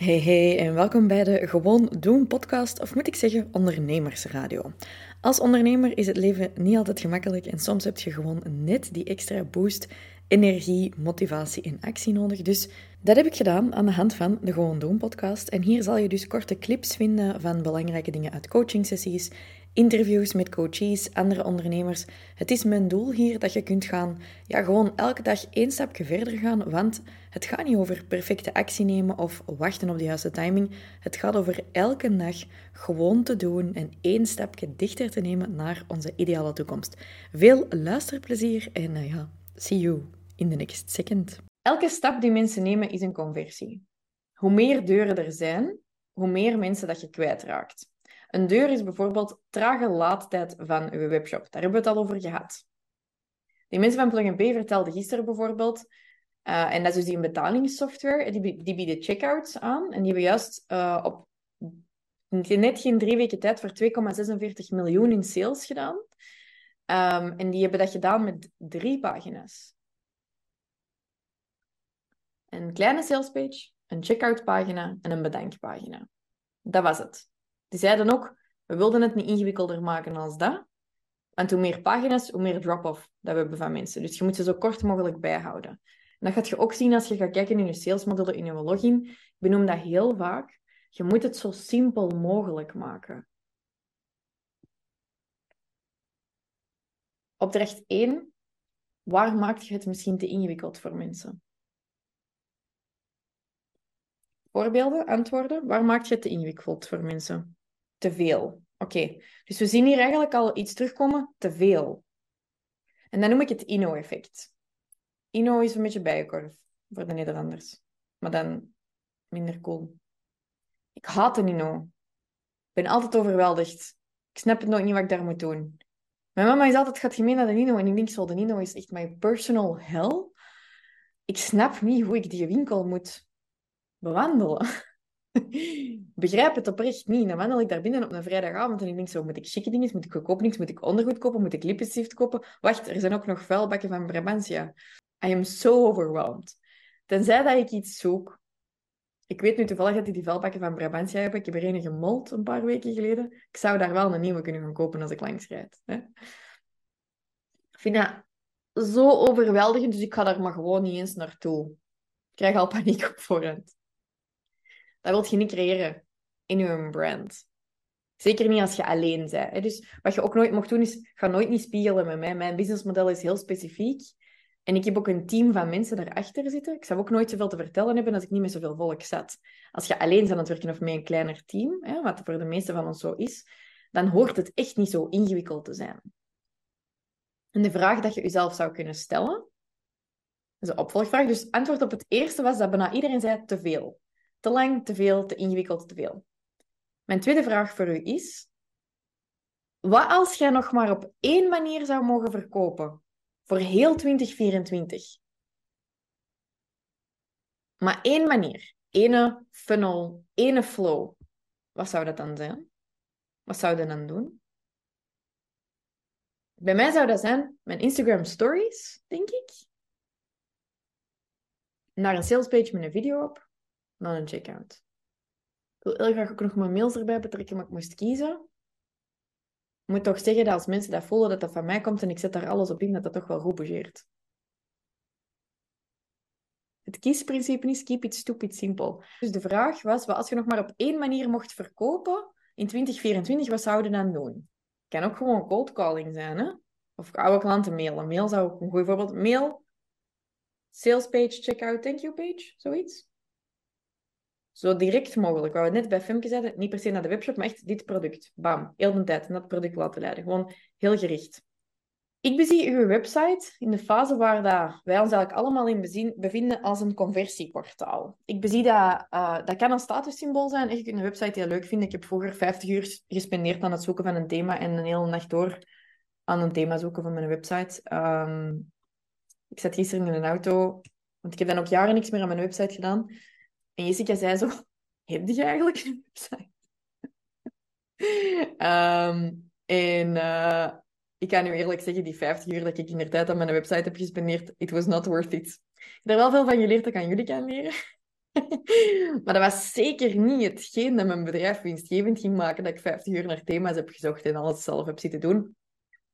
Hey hey en welkom bij de Gewoon Doen podcast, of moet ik zeggen ondernemersradio. Als ondernemer is het leven niet altijd gemakkelijk en soms heb je gewoon net die extra boost, energie, motivatie en actie nodig. Dus dat heb ik gedaan aan de hand van de Gewoon Doen podcast. En hier zal je dus korte clips vinden van belangrijke dingen uit coachingsessies, interviews met coaches, andere ondernemers. Het is mijn doel hier dat je kunt gaan, ja, gewoon elke dag één stapje verder gaan, want het gaat niet over perfecte actie nemen of wachten op de juiste timing. Het gaat over elke dag gewoon te doen en één stapje dichter te nemen naar onze ideale toekomst. Veel luisterplezier en uh, ja, see you in the next second. Elke stap die mensen nemen is een conversie. Hoe meer deuren er zijn, hoe meer mensen dat je kwijtraakt. Een deur is bijvoorbeeld trage laadtijd van uw webshop. Daar hebben we het al over gehad. Die mensen van Plug B vertelden gisteren bijvoorbeeld, uh, en dat is dus die betalingssoftware, die, die bieden checkouts aan. En die hebben juist uh, op net geen drie weken tijd voor 2,46 miljoen in sales gedaan. Um, en die hebben dat gedaan met drie pagina's. Een kleine salespage, een checkout pagina en een bedankpagina. Dat was het. Die zeiden ook, we wilden het niet ingewikkelder maken als dat. Want hoe meer pagina's, hoe meer drop-off dat we hebben van mensen. Dus je moet ze zo kort mogelijk bijhouden. En dat gaat je ook zien als je gaat kijken in je salesmodellen, in je login. Ik benoem dat heel vaak. Je moet het zo simpel mogelijk maken. Opdracht 1. Waar maak je het misschien te ingewikkeld voor mensen? Voorbeelden, antwoorden. Waar maak je het te ingewikkeld voor mensen? Te veel. Oké, dus we zien hier eigenlijk al iets terugkomen, te veel. En dan noem ik het Inno-effect. Inno is een beetje bijenkorf voor de Nederlanders, maar dan minder cool. Ik haat een Inno. Ik ben altijd overweldigd. Ik snap het nog niet wat ik daar moet doen. Mijn mama is altijd, gaat gemeen naar de Nino. En ik denk zo, de Nino is echt mijn personal hell. Ik snap niet hoe ik die winkel moet bewandelen. begrijp het oprecht niet. Dan wandel ik daar binnen op een vrijdagavond en ik denk zo, moet ik chique dingen, moet ik goedkoop niks, moet ik ondergoed kopen, moet ik lippenstift kopen? Wacht, er zijn ook nog vuilbakken van Brabantia. I am so overwhelmed. Tenzij dat ik iets zoek. Ik weet nu toevallig dat die die vuilbakken van Brabantia hebben. Ik heb er een gemold een paar weken geleden. Ik zou daar wel een nieuwe kunnen gaan kopen als ik langs rijd. Hè? Ik vind dat zo overweldigend, dus ik ga daar maar gewoon niet eens naartoe. Ik krijg al paniek op voorhand. Dat wil je niet creëren in je brand. Zeker niet als je alleen bent. Dus wat je ook nooit mocht doen, is ga nooit niet spiegelen met mij. Mijn businessmodel is heel specifiek. En ik heb ook een team van mensen daarachter zitten. Ik zou ook nooit zoveel te vertellen hebben als ik niet met zoveel volk zat. Als je alleen bent aan het werken of met een kleiner team, hè, wat voor de meeste van ons zo is, dan hoort het echt niet zo ingewikkeld te zijn. En de vraag dat je jezelf zou kunnen stellen, dat is een opvolgvraag. Dus antwoord op het eerste was dat bijna iedereen zei te veel. Te lang, te veel, te ingewikkeld, te veel. Mijn tweede vraag voor u is: wat als jij nog maar op één manier zou mogen verkopen voor heel 2024? Maar één manier, ene funnel, ene flow. Wat zou dat dan zijn? Wat zou je dan doen? Bij mij zou dat zijn mijn Instagram stories, denk ik. Naar een salespage met een video op dan een checkout. Ik wil heel graag ook nog mijn mails erbij betrekken, maar ik moest kiezen. Ik moet toch zeggen dat als mensen dat voelen dat dat van mij komt en ik zet daar alles op in, dat dat toch wel goed bougeert. Het kiesprincipe is keep it stupid simpel. Dus de vraag was, wat als je nog maar op één manier mocht verkopen in 2024, wat zou je dan doen? Kan ook gewoon cold calling zijn, hè? Of oude klanten mailen. Mail zou ook een goed voorbeeld. Mail, sales page, checkout, thank you page, zoiets. Zo direct mogelijk. Wat we net bij Femke zeiden, niet per se naar de webshop, maar echt dit product. Bam, heel de tijd naar dat product laten leiden. Gewoon heel gericht. Ik bezie uw website in de fase waar dat wij ons eigenlijk allemaal in bevinden als een conversieportaal. Ik bezie dat, uh, dat kan een statussymbool zijn. Ik een website heel leuk vinden. Ik heb vroeger 50 uur gespendeerd aan het zoeken van een thema en een hele nacht door aan een thema zoeken van mijn website. Um, ik zat gisteren in een auto, want ik heb dan ook jaren niks meer aan mijn website gedaan. En Jessica zei zo, heb je eigenlijk een website? um, en uh, ik kan nu eerlijk zeggen, die 50 uur dat ik in de tijd aan mijn website heb gespendeerd, it was not worth it. Ik heb er wel veel van geleerd dat ik aan jullie kan leren. maar dat was zeker niet hetgeen dat mijn bedrijf winstgevend ging maken, dat ik 50 uur naar thema's heb gezocht en alles zelf heb zitten doen.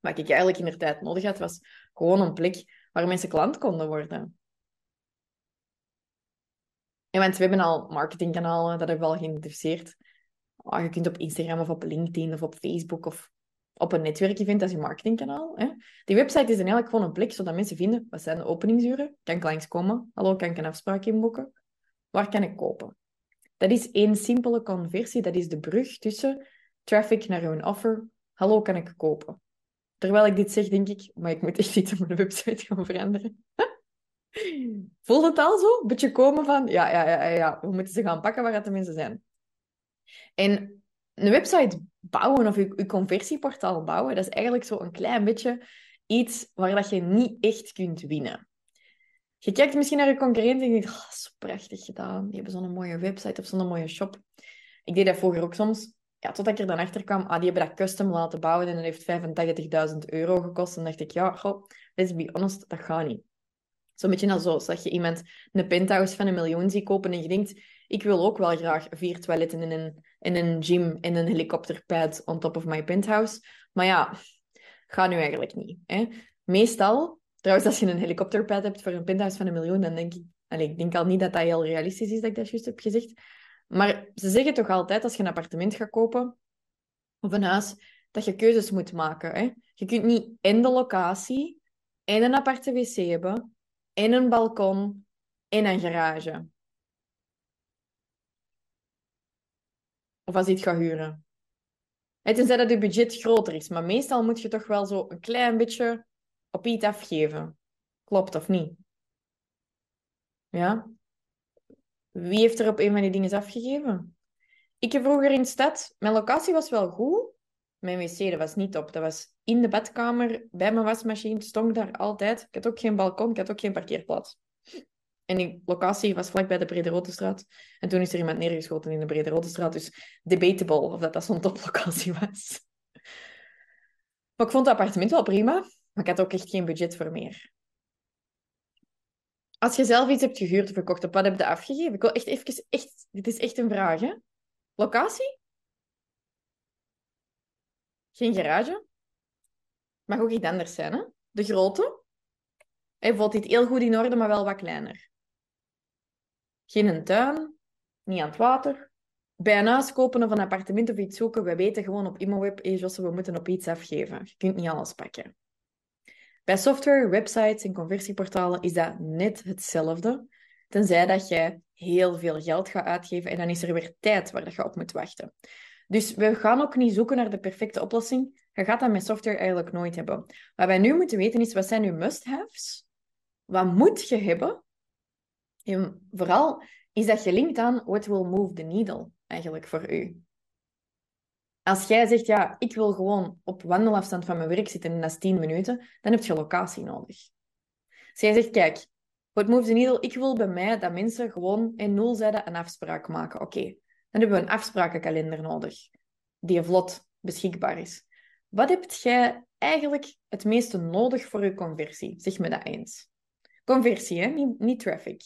Wat ik eigenlijk in de tijd nodig had, was gewoon een plek waar mensen klant konden worden. We hebben al marketingkanalen, dat hebben we al geïdentificeerd. Oh, je kunt op Instagram of op LinkedIn of op Facebook of op een netwerkevent als je marketingkanaal. Hè. Die website is eigenlijk gewoon een plek zodat mensen vinden, wat zijn de openingsuren? Kan ik langskomen? Hallo, kan ik een afspraak inboeken? Waar kan ik kopen? Dat is één simpele conversie. Dat is de brug tussen traffic naar een offer. Hallo, kan ik kopen? Terwijl ik dit zeg, denk ik, maar ik moet echt iets op mijn website gaan veranderen. Voelt het al zo? Een beetje komen van, ja, ja, ja, ja, we moeten ze gaan pakken waar de mensen zijn. En een website bouwen of je, conversieportaal bouwen, dat is eigenlijk zo een klein beetje iets waar dat je niet echt kunt winnen. Je kijkt misschien naar je concurrent en je denkt, oh, zo prachtig gedaan. Die hebben zo'n mooie website of zo'n mooie shop. Ik deed dat vroeger ook soms. Ja, totdat ik er dan achter kwam, ah, die hebben dat custom laten bouwen en dat heeft 85.000 euro gekost. En dacht ik, ja, goh, let's be honest, dat gaat niet. Zo'n beetje al zo, dat je iemand een penthouse van een miljoen ziet kopen en je denkt, ik wil ook wel graag vier toiletten in een, in een gym en een helikopterpad on top of my penthouse. Maar ja, gaat nu eigenlijk niet. Hè? Meestal, trouwens, als je een helikopterpad hebt voor een penthouse van een miljoen, dan denk ik, allez, ik denk al niet dat dat heel realistisch is dat ik dat juist heb gezegd. Maar ze zeggen toch altijd, als je een appartement gaat kopen, of een huis, dat je keuzes moet maken. Hè? Je kunt niet in de locatie, en een aparte wc hebben, en een balkon, en een garage. Of als je het gaat huren. En tenzij dat je budget groter is. Maar meestal moet je toch wel zo een klein beetje op iets afgeven. Klopt of niet? Ja? Wie heeft er op een van die dingen afgegeven? Ik heb vroeger in de stad... Mijn locatie was wel goed. Mijn wc dat was niet op. Dat was in de badkamer, bij mijn wasmachine. stond daar altijd. Ik had ook geen balkon, ik had ook geen parkeerplaats. En die locatie was vlak bij de Brede Rode Straat. En toen is er iemand neergeschoten in de Brede Rode Straat. Dus debatable of dat, dat zo'n toplocatie was. Maar ik vond het appartement wel prima. Maar ik had ook echt geen budget voor meer. Als je zelf iets hebt gehuurd of gekocht, op wat heb je afgegeven? Ik wil echt even... Echt, dit is echt een vraag, hè? Locatie? Geen garage? Mag ook iets anders zijn, hè? De grootte? Hij valt dit heel goed in orde, maar wel wat kleiner. Geen een tuin, niet aan het water. Bij een huis kopen of een appartement of iets zoeken, we weten gewoon op ImmoWeb, hey Josse, we moeten op iets afgeven. Je kunt niet alles pakken. Bij software, websites en conversieportalen is dat net hetzelfde. Tenzij dat je heel veel geld gaat uitgeven en dan is er weer tijd waar je op moet wachten. Dus we gaan ook niet zoeken naar de perfecte oplossing. Je gaat dat met software eigenlijk nooit hebben. Wat wij nu moeten weten is, wat zijn uw must-haves? Wat moet je hebben en vooral is dat gelinkt aan what will move the needle eigenlijk voor u. Als jij zegt, ja, ik wil gewoon op wandelafstand van mijn werk zitten en dat is 10 minuten, dan heb je locatie nodig. Als jij zegt, kijk, what moves the needle, ik wil bij mij dat mensen gewoon in nul zetten een afspraak maken. Oké, dan hebben we een afsprakenkalender nodig, die vlot beschikbaar is. Wat heb jij eigenlijk het meeste nodig voor je conversie? Zeg me dat eens. Conversie, hè? Niet, niet traffic.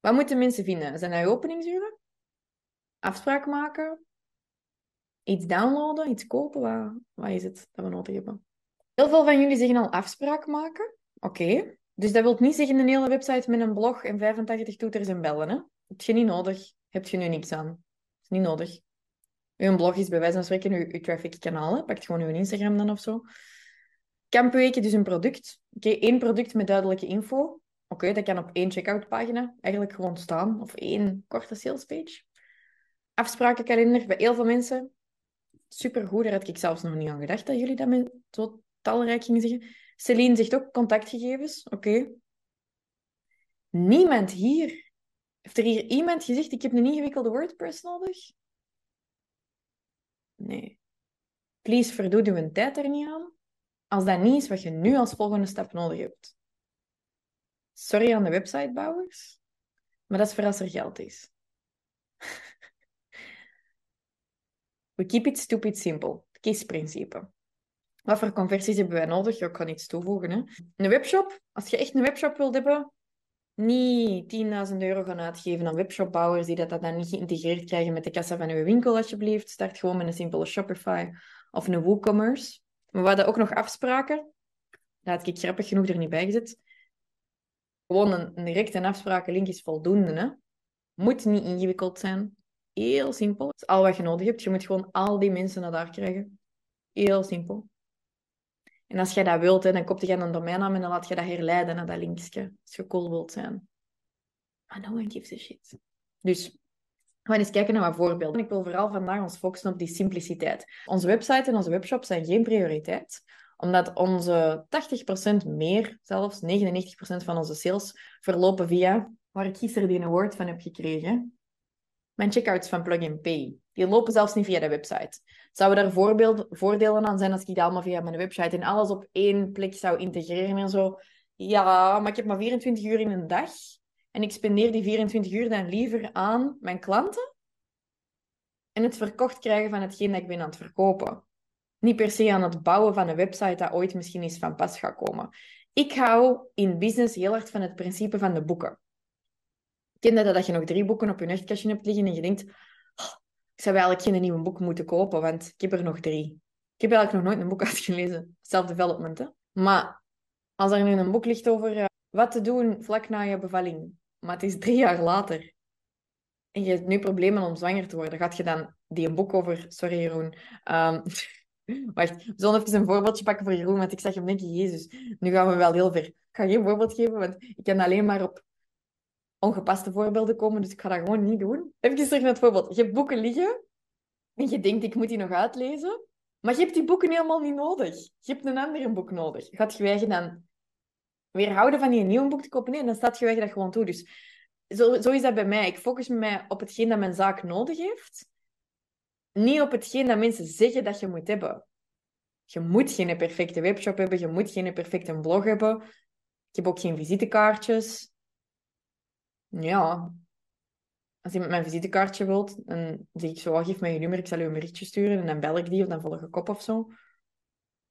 Wat moeten mensen vinden? Zijn dat openingsuren? Afspraak maken? Iets downloaden? Iets kopen? Wat, wat is het dat we nodig hebben? Heel veel van jullie zeggen al afspraak maken. Oké. Dus dat wil niet zeggen een hele website met een blog en 85 toeters en bellen. Hè? Heb je niet nodig. Heb je nu niks aan. is niet nodig. Uw blog is bij wijze van spreken uw, uw traffic kanaal. Pakt gewoon uw Instagram dan of zo. Dus een product. Oké, één product met duidelijke info. Oké, dat kan op één checkout-pagina eigenlijk gewoon staan. Of één korte salespage. Afsprakenkalender bij heel veel mensen. Supergoed, daar had ik zelfs nog niet aan gedacht dat jullie dat met zo talrijk gingen zeggen. Celine zegt ook contactgegevens. Oké. Niemand hier. Heeft er hier iemand gezegd, ik heb een ingewikkelde WordPress nodig? Nee. Please, verdoe uw tijd er niet aan. Als dat niet is wat je nu als volgende stap nodig hebt. Sorry aan de websitebouwers, maar dat is voor als er geld is. We keep it stupid simple. Kiesprincipe. Wat voor conversies hebben wij nodig? Ik kan iets toevoegen. Hè. Een webshop. Als je echt een webshop wilt hebben, niet 10.000 euro gaan uitgeven aan webshopbouwers die dat, dan niet geïntegreerd krijgen met de kassa van uw winkel, alsjeblieft. Start gewoon met een simpele Shopify of een WooCommerce. Maar we hadden ook nog afspraken. Dat had ik grappig genoeg er niet bij gezet. Gewoon een, een directe afsprakenlink is voldoende. Hè? Moet niet ingewikkeld zijn. Heel simpel. Dat is al wat je nodig hebt. Je moet gewoon al die mensen naar daar krijgen. Heel simpel. En als jij dat wilt, hè, dan koop je een domeinnaam en dan laat je dat herleiden naar dat linkje. Als je cool wilt zijn. Maar no one gives a shit. Dus we gaan eens kijken naar wat voorbeelden. Ik wil vooral vandaag ons focussen op die simpliciteit. Onze website en onze webshop zijn geen prioriteit omdat onze 80% meer, zelfs 99% van onze sales, verlopen via, waar ik gisteren die award van heb gekregen, mijn checkouts van Plug Pay. Die lopen zelfs niet via de website. Zouden er voordelen aan zijn als ik die allemaal via mijn website en alles op één plek zou integreren en zo? Ja, maar ik heb maar 24 uur in een dag. En ik spendeer die 24 uur dan liever aan mijn klanten en het verkocht krijgen van hetgeen dat ik ben aan het verkopen niet per se aan het bouwen van een website dat ooit misschien eens van pas gaat komen. Ik hou in business heel hard van het principe van de boeken. Ken dat, dat je nog drie boeken op je nachtkastje hebt liggen en je denkt, oh, ik zou eigenlijk geen nieuwe boek moeten kopen, want ik heb er nog drie. Ik heb eigenlijk nog nooit een boek uitgelezen. Self-development, hè. Maar als er nu een boek ligt over uh, wat te doen vlak na je bevalling, maar het is drie jaar later, en je hebt nu problemen om zwanger te worden, gaat je dan die een boek over... Sorry, Jeroen. Um, Wacht, we zullen even een voorbeeldje pakken voor Jeroen, want ik zeg hem denken, jezus, nu gaan we wel heel ver. Ik ga geen voorbeeld geven, want ik kan alleen maar op ongepaste voorbeelden komen, dus ik ga dat gewoon niet doen. Even terug naar het voorbeeld. Je hebt boeken liggen en je denkt, ik moet die nog uitlezen, maar je hebt die boeken helemaal niet nodig. Je hebt een ander boek nodig. Gaat je weigen dan weerhouden van een nieuw boek te kopen? Nee, dan staat je weigen dat gewoon toe. Dus zo, zo is dat bij mij. Ik focus me op hetgeen dat mijn zaak nodig heeft niet op hetgeen dat mensen zeggen dat je moet hebben. Je moet geen perfecte webshop hebben, je moet geen perfecte blog hebben. Ik heb ook geen visitekaartjes. Ja, als iemand mijn visitekaartje wilt, dan zeg ik zo, oh, geef mij je nummer, ik zal je een berichtje sturen en dan bel ik die of dan volg ik op of zo.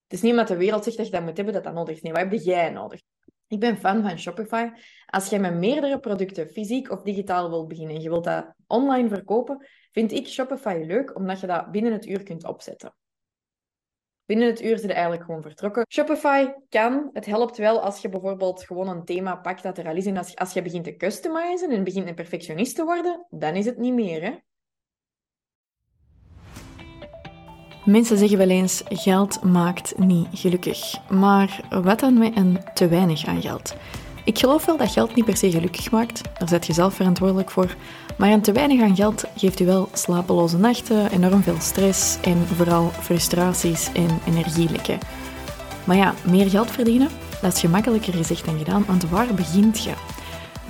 Het is niet omdat de wereld zegt dat je dat moet hebben, dat dat nodig is. Nee, wat heb jij nodig? Ik ben fan van Shopify. Als jij met meerdere producten, fysiek of digitaal, wilt beginnen en je wilt dat online verkopen, vind ik Shopify leuk, omdat je dat binnen het uur kunt opzetten. Binnen het uur zit je eigenlijk gewoon vertrokken. Shopify kan, het helpt wel als je bijvoorbeeld gewoon een thema pakt dat er al is. En als, als je begint te customizen en begint een perfectionist te worden, dan is het niet meer. Hè? Mensen zeggen wel eens: geld maakt niet gelukkig. Maar wat dan met een te weinig aan geld? Ik geloof wel dat geld niet per se gelukkig maakt, daar zet je zelf verantwoordelijk voor. Maar een te weinig aan geld geeft u wel slapeloze nachten, enorm veel stress en vooral frustraties en energielekken. Maar ja, meer geld verdienen, dat is gemakkelijker gezegd dan gedaan, want waar begint je?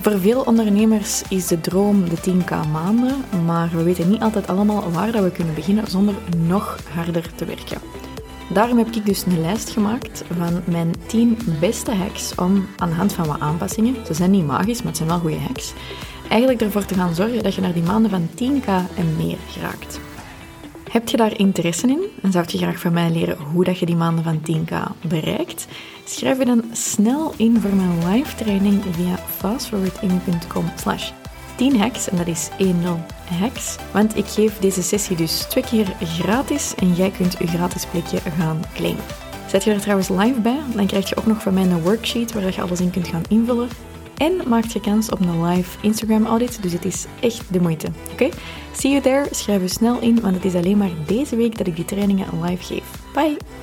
Voor veel ondernemers is de droom de 10k maanden, maar we weten niet altijd allemaal waar dat we kunnen beginnen zonder nog harder te werken. Daarom heb ik dus een lijst gemaakt van mijn 10 beste hacks om aan de hand van wat aanpassingen, ze zijn niet magisch, maar het zijn wel goede hacks, eigenlijk ervoor te gaan zorgen dat je naar die maanden van 10k en meer geraakt. Heb je daar interesse in en zou je graag van mij leren hoe dat je die maanden van 10k bereikt? Schrijf je dan snel in voor mijn live training via fastforwarding.com 10 hacks en dat is 10 hacks. Want ik geef deze sessie dus twee keer gratis en jij kunt je gratis plekje gaan claimen. Zet je er trouwens live bij, dan krijg je ook nog van mij een worksheet waar je alles in kunt gaan invullen. En maakt je kans op een live Instagram audit, dus het is echt de moeite. Oké? See you there, schrijf je snel in, want het is alleen maar deze week dat ik die trainingen live geef. Bye!